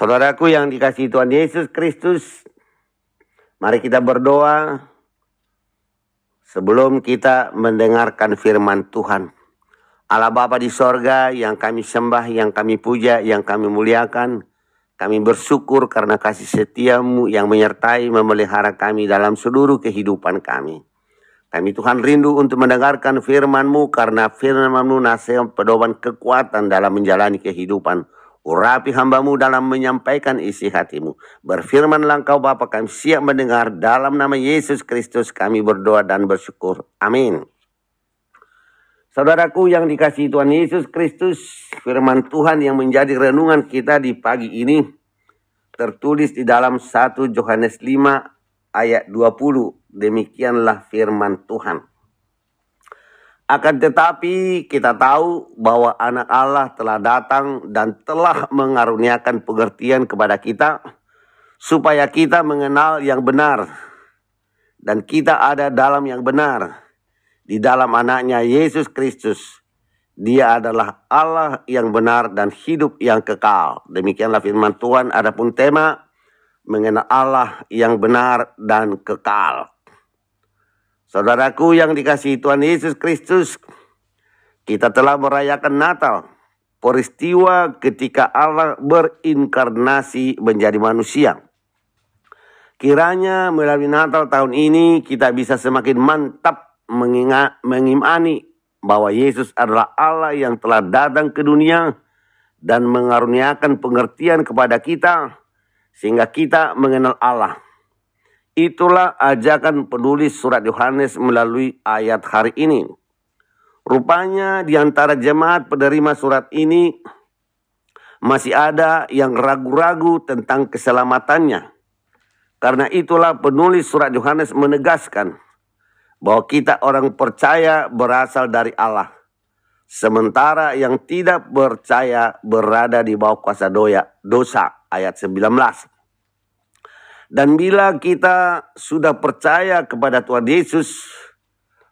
Saudaraku yang dikasih Tuhan Yesus Kristus, mari kita berdoa sebelum kita mendengarkan firman Tuhan. Allah Bapa di sorga yang kami sembah, yang kami puja, yang kami muliakan. Kami bersyukur karena kasih setiamu yang menyertai memelihara kami dalam seluruh kehidupan kami. Kami Tuhan rindu untuk mendengarkan firman-Mu karena firman-Mu nasihat pedoman kekuatan dalam menjalani kehidupan Urapi hambamu dalam menyampaikan isi hatimu. Berfirmanlah engkau Bapa kami siap mendengar dalam nama Yesus Kristus kami berdoa dan bersyukur. Amin. Saudaraku yang dikasih Tuhan Yesus Kristus, firman Tuhan yang menjadi renungan kita di pagi ini tertulis di dalam 1 Yohanes 5 ayat 20. Demikianlah firman Tuhan. Akan tetapi kita tahu bahwa anak Allah telah datang dan telah mengaruniakan pengertian kepada kita supaya kita mengenal yang benar dan kita ada dalam yang benar di dalam anaknya Yesus Kristus. Dia adalah Allah yang benar dan hidup yang kekal. Demikianlah firman Tuhan. Adapun tema mengenal Allah yang benar dan kekal. Saudaraku yang dikasihi Tuhan Yesus Kristus, kita telah merayakan Natal. Peristiwa ketika Allah berinkarnasi menjadi manusia. Kiranya melalui Natal tahun ini kita bisa semakin mantap mengingat, mengimani bahwa Yesus adalah Allah yang telah datang ke dunia dan mengaruniakan pengertian kepada kita sehingga kita mengenal Allah. Itulah ajakan penulis surat Yohanes melalui ayat hari ini. Rupanya di antara jemaat penerima surat ini masih ada yang ragu-ragu tentang keselamatannya. Karena itulah penulis surat Yohanes menegaskan bahwa kita orang percaya berasal dari Allah. Sementara yang tidak percaya berada di bawah kuasa doya, dosa ayat 19. Dan bila kita sudah percaya kepada Tuhan Yesus,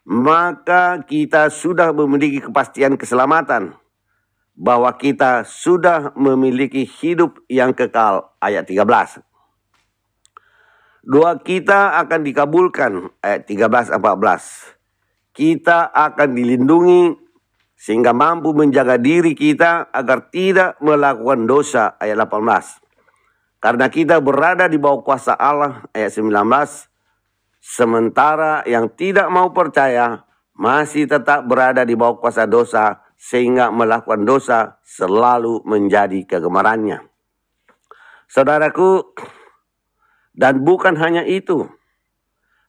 maka kita sudah memiliki kepastian keselamatan bahwa kita sudah memiliki hidup yang kekal ayat 13. Doa kita akan dikabulkan ayat 13 14. Kita akan dilindungi sehingga mampu menjaga diri kita agar tidak melakukan dosa ayat 18. Karena kita berada di bawah kuasa Allah ayat 19. Sementara yang tidak mau percaya masih tetap berada di bawah kuasa dosa sehingga melakukan dosa selalu menjadi kegemarannya. Saudaraku, dan bukan hanya itu,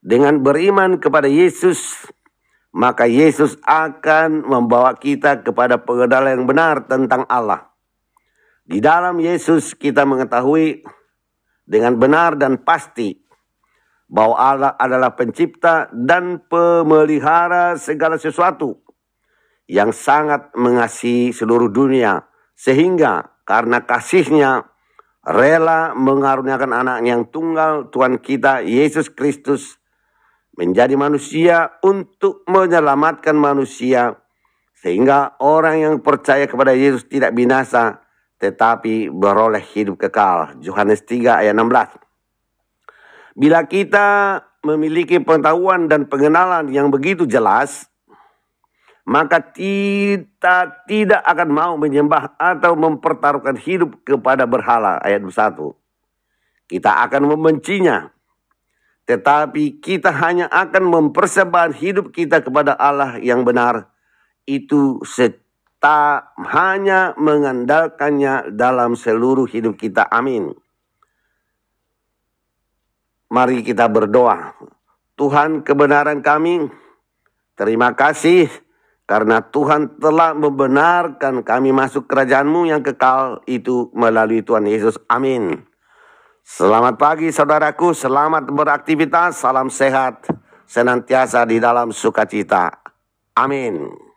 dengan beriman kepada Yesus, maka Yesus akan membawa kita kepada pengenalan yang benar tentang Allah. Di dalam Yesus kita mengetahui dengan benar dan pasti bahwa Allah adalah pencipta dan pemelihara segala sesuatu yang sangat mengasihi seluruh dunia. Sehingga karena kasihnya rela mengaruniakan anak yang tunggal Tuhan kita Yesus Kristus menjadi manusia untuk menyelamatkan manusia. Sehingga orang yang percaya kepada Yesus tidak binasa tetapi beroleh hidup kekal. Yohanes 3 ayat 16. Bila kita memiliki pengetahuan dan pengenalan yang begitu jelas, maka kita tidak akan mau menyembah atau mempertaruhkan hidup kepada berhala. Ayat 1. Kita akan membencinya. Tetapi kita hanya akan mempersembahkan hidup kita kepada Allah yang benar. Itu serta hanya mengandalkannya dalam seluruh hidup kita. Amin. Mari kita berdoa. Tuhan kebenaran kami, terima kasih karena Tuhan telah membenarkan kami masuk kerajaanmu yang kekal itu melalui Tuhan Yesus. Amin. Selamat pagi saudaraku, selamat beraktivitas, salam sehat, senantiasa di dalam sukacita. Amin.